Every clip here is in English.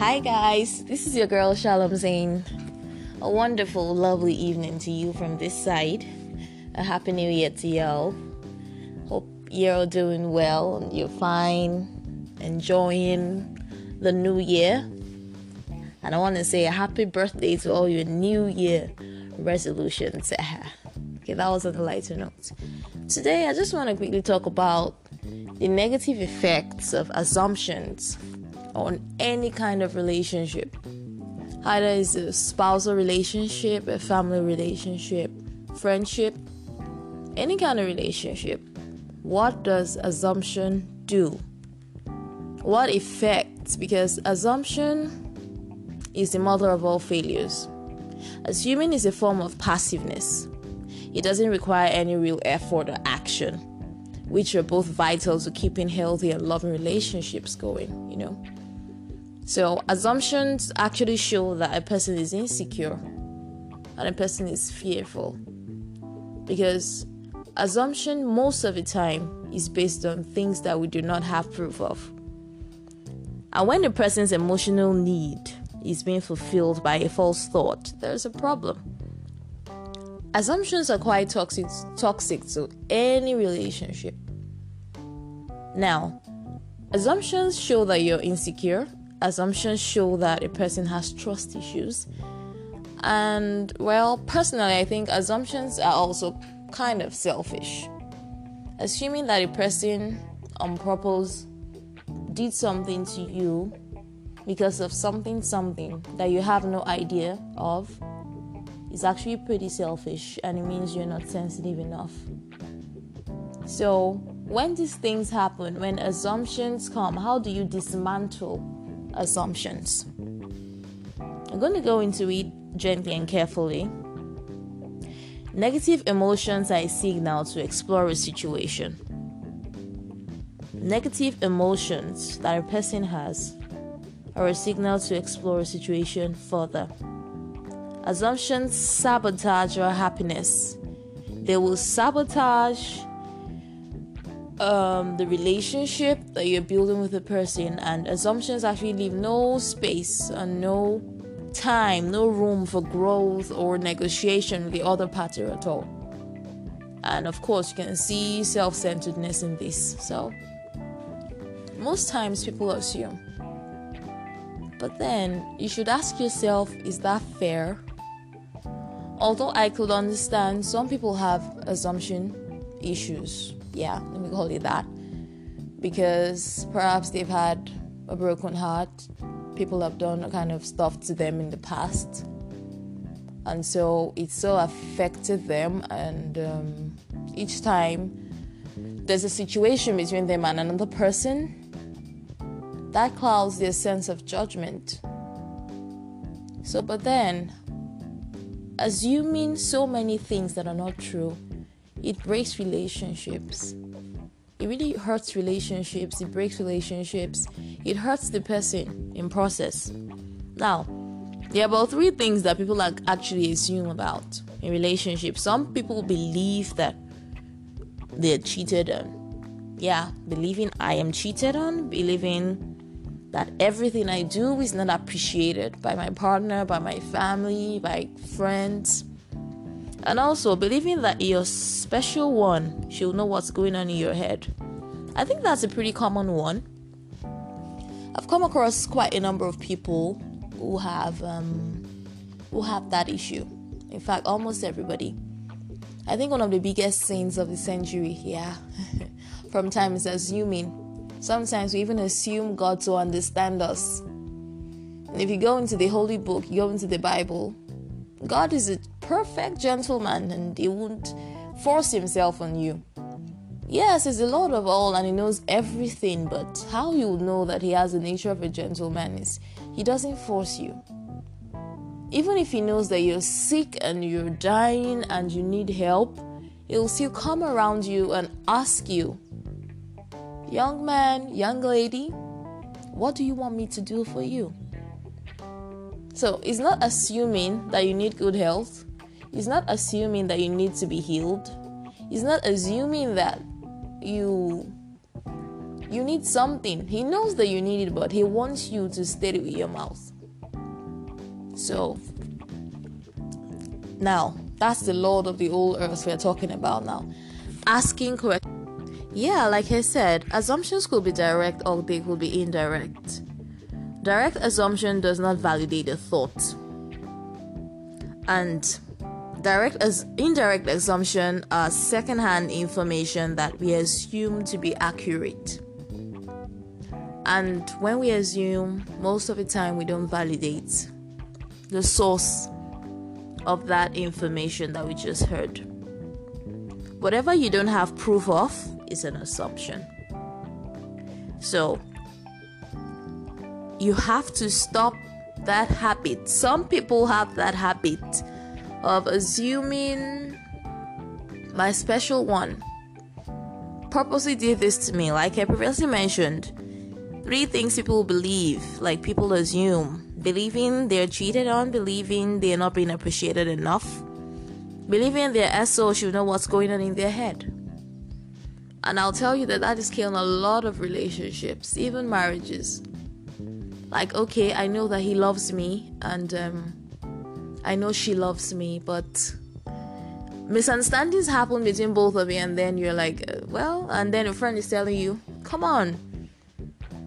Hi, guys, this is your girl Shalom Zain. A wonderful, lovely evening to you from this side. A happy new year to y'all. Hope you're doing well and you're fine, enjoying the new year. And I want to say a happy birthday to all your new year resolutions. okay, that was on the lighter note. Today, I just want to quickly talk about the negative effects of assumptions on any kind of relationship. Either it's a spousal relationship, a family relationship, friendship, any kind of relationship. What does assumption do? What effects? Because assumption is the mother of all failures. Assuming is a form of passiveness. It doesn't require any real effort or action, which are both vital to keeping healthy and loving relationships going, you know. So, assumptions actually show that a person is insecure and a person is fearful. Because assumption, most of the time, is based on things that we do not have proof of. And when the person's emotional need is being fulfilled by a false thought, there's a problem. Assumptions are quite toxic, toxic to any relationship. Now, assumptions show that you're insecure assumptions show that a person has trust issues. And well, personally, I think assumptions are also kind of selfish. Assuming that a person on purpose did something to you because of something something that you have no idea of is actually pretty selfish and it means you're not sensitive enough. So, when these things happen, when assumptions come, how do you dismantle assumptions. I'm going to go into it gently and carefully. Negative emotions are a signal to explore a situation. Negative emotions that a person has are a signal to explore a situation further. Assumptions sabotage your happiness. They will sabotage um, the relationship that you're building with a person, and assumptions actually leave no space and no time, no room for growth or negotiation with the other party at all. And of course, you can see self centeredness in this. So, most times people assume. But then you should ask yourself is that fair? Although I could understand some people have assumption issues yeah, call it that. Because perhaps they've had a broken heart, people have done kind of stuff to them in the past, and so it so affected them. And um, each time there's a situation between them and another person, that clouds their sense of judgment. So, but then, assuming so many things that are not true it breaks relationships. It really hurts relationships, it breaks relationships, it hurts the person in process. Now, there are about three things that people like actually assume about in relationships. Some people believe that they're cheated on. Yeah, believing I am cheated on, believing that everything I do is not appreciated by my partner, by my family, by friends. And also believing that your special one should know what's going on in your head. I think that's a pretty common one. I've come across quite a number of people who have um, who have that issue. In fact, almost everybody. I think one of the biggest sins of the century, yeah, from time is assuming. Sometimes we even assume God to understand us. And if you go into the holy book, you go into the Bible, God is a perfect gentleman and he won't force himself on you. Yes, he's the Lord of all and he knows everything, but how you know that he has the nature of a gentleman is he doesn't force you. Even if he knows that you're sick and you're dying and you need help, he'll still come around you and ask you, Young man, young lady, what do you want me to do for you? So it's not assuming that you need good health. It's not assuming that you need to be healed. It's not assuming that you You need something. He knows that you need it, but he wants you to it with your mouth. So, now, that's the Lord of the old earth we're talking about now. Asking correct. Yeah, like I said, assumptions could be direct or they could be indirect. Direct assumption does not validate a thought. And direct as indirect assumption are secondhand information that we assume to be accurate. And when we assume, most of the time we don't validate the source of that information that we just heard. Whatever you don't have proof of is an assumption. So, you have to stop that habit. Some people have that habit of assuming my special one purposely did this to me. Like I previously mentioned, three things people believe, like people assume believing they're cheated on, believing they're not being appreciated enough, believing their SO should know what's going on in their head. And I'll tell you that that is killing a lot of relationships, even marriages. Like, okay, I know that he loves me, and um, I know she loves me, but misunderstandings happen between both of you, and then you're like, uh, well, and then a friend is telling you, come on,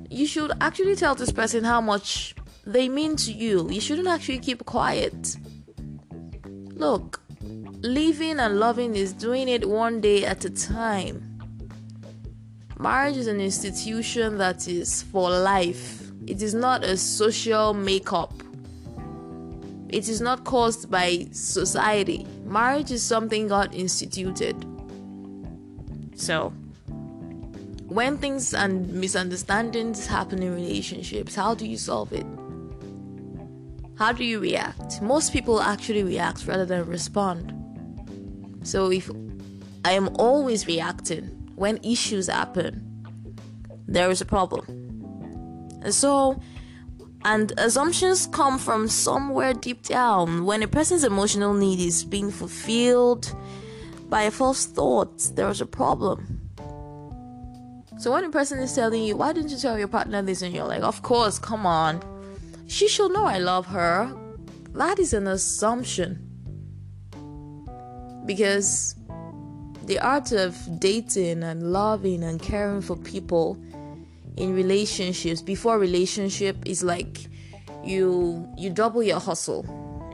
you should actually tell this person how much they mean to you. You shouldn't actually keep quiet. Look, living and loving is doing it one day at a time. Marriage is an institution that is for life, it is not a social makeup. It is not caused by society. Marriage is something God instituted. So, when things and misunderstandings happen in relationships, how do you solve it? How do you react? Most people actually react rather than respond. So if I am always reacting when issues happen, there is a problem. And so, and assumptions come from somewhere deep down. When a person's emotional need is being fulfilled by a false thought, there is a problem. So when a person is telling you, why didn't you tell your partner this? And you're like, of course, come on she should know I love her. That is an assumption. Because the art of dating and loving and caring for people in relationships before relationship is like you you double your hustle.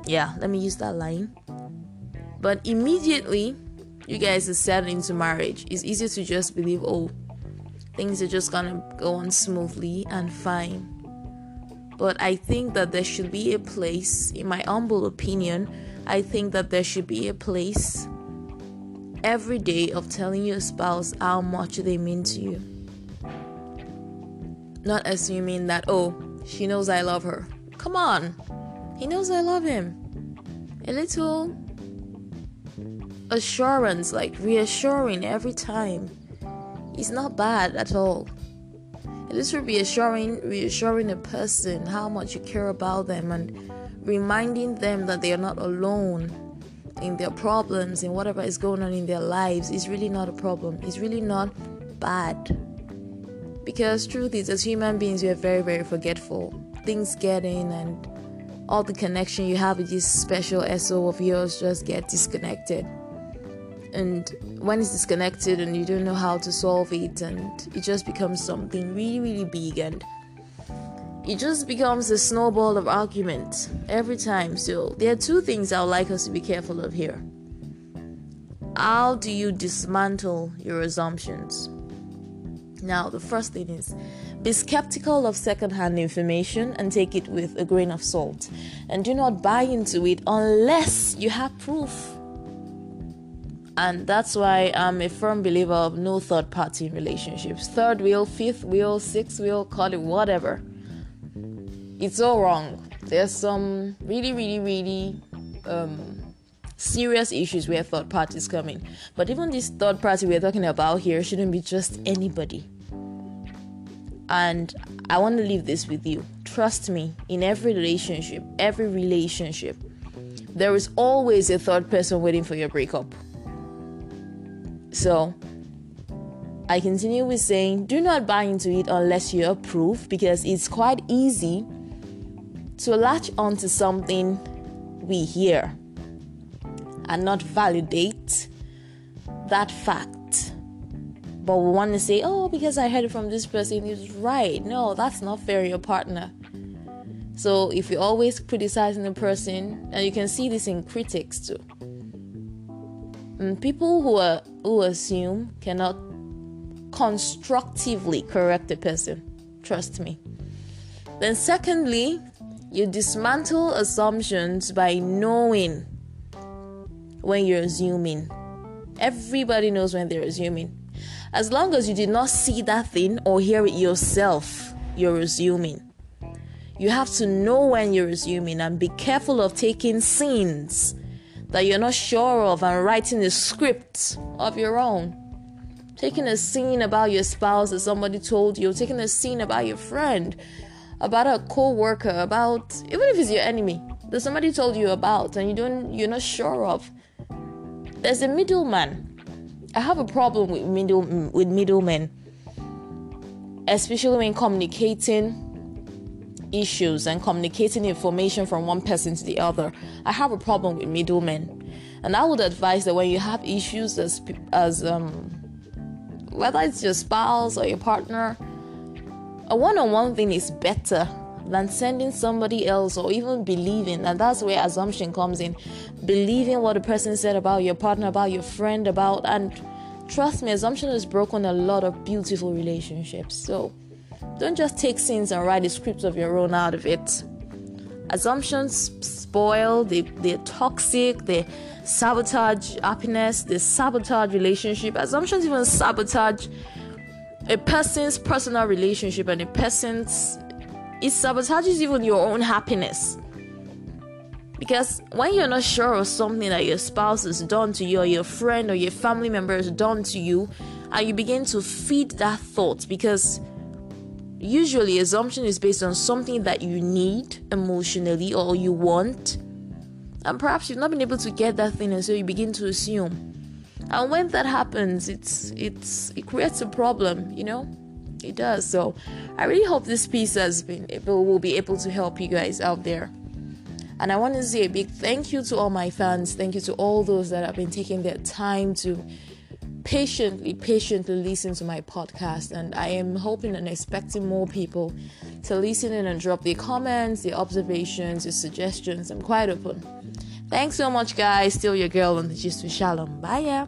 Yeah, let me use that line. But immediately you guys are set into marriage, it's easy to just believe, oh, things are just gonna go on smoothly and fine. But I think that there should be a place, in my humble opinion, I think that there should be a place every day of telling your spouse how much they mean to you. Not assuming that, oh, she knows I love her. Come on, he knows I love him. A little assurance, like reassuring every time, is not bad at all. Will be reassuring, reassuring a person how much you care about them and reminding them that they are not alone in their problems and whatever is going on in their lives is really not a problem. It's really not bad. Because truth is, as human beings, we are very, very forgetful. Things get in and all the connection you have with this special SO of yours just get disconnected. And when it's disconnected and you don't know how to solve it and it just becomes something really really big and it just becomes a snowball of argument every time. So there are two things i would like us to be careful of here. How do you dismantle your assumptions now the first thing is be skeptical of secondhand information and take it with a grain of salt and do not buy into it unless you have proof and that's why I'm a firm believer of no third party relationships. Third wheel, fifth wheel, sixth wheel, call it whatever. It's all wrong. There's some really, really, really um, serious issues where third parties come in. But even this third party we're talking about here shouldn't be just anybody. And I want to leave this with you. Trust me, in every relationship, every relationship, there is always a third person waiting for your breakup. So, I continue with saying, do not buy into it unless you approve because it's quite easy to latch onto something we hear and not validate that fact. But we want to say, oh, because I heard it from this person, he's right. No, that's not fair, your partner. So if you're always criticizing a person, and you can see this in critics too. And mm, people who are who assume cannot constructively correct a person. Trust me. Then secondly, you dismantle assumptions by knowing when you're assuming. Everybody knows when they're assuming. As long as you did not see that thing or hear it yourself, you're assuming. You have to know when you're assuming and be careful of taking scenes that you're not sure of and writing a script of your own. Taking a scene about your spouse that somebody told you, taking a scene about your friend, about a co-worker, about even if it's your enemy that somebody told you about and you don't you're not sure of. There's a middleman. I have a problem with middle with middlemen, especially when communicating issues and communicating information from one person to the other. I have a problem with middlemen, and I would advise that when you have issues as as um, whether it's your spouse or your partner, a one-on-one thing is better than sending somebody else or even believing. And that's where assumption comes in. Believing what a person said about your partner about your friend about and trust me assumption has broken a lot of beautiful relationships. So don't just take scenes and write a script of your own out of it. Assumptions spoil they, they're toxic they sabotage happiness they sabotage relationship. Assumptions even sabotage a person's personal relationship and a person's it sabotages even your own happiness. Because when you're not sure of something that your spouse has done to you, or your friend or your family member has done to you, and you begin to feed that thought, because usually assumption is based on something that you need emotionally or you want, and perhaps you've not been able to get that thing, and so you begin to assume. And when that happens, it's it's it creates a problem, you know it does. So I really hope this piece has been able will be able to help you guys out there. And I want to say a big thank you to all my fans. Thank you to all those that have been taking their time to patiently, patiently listen to my podcast. And I am hoping and expecting more people to listen in and drop their comments, their observations, their suggestions. I'm quite open. Thanks so much, guys. Still your girl on the Gist with Shalom. Bye, yeah.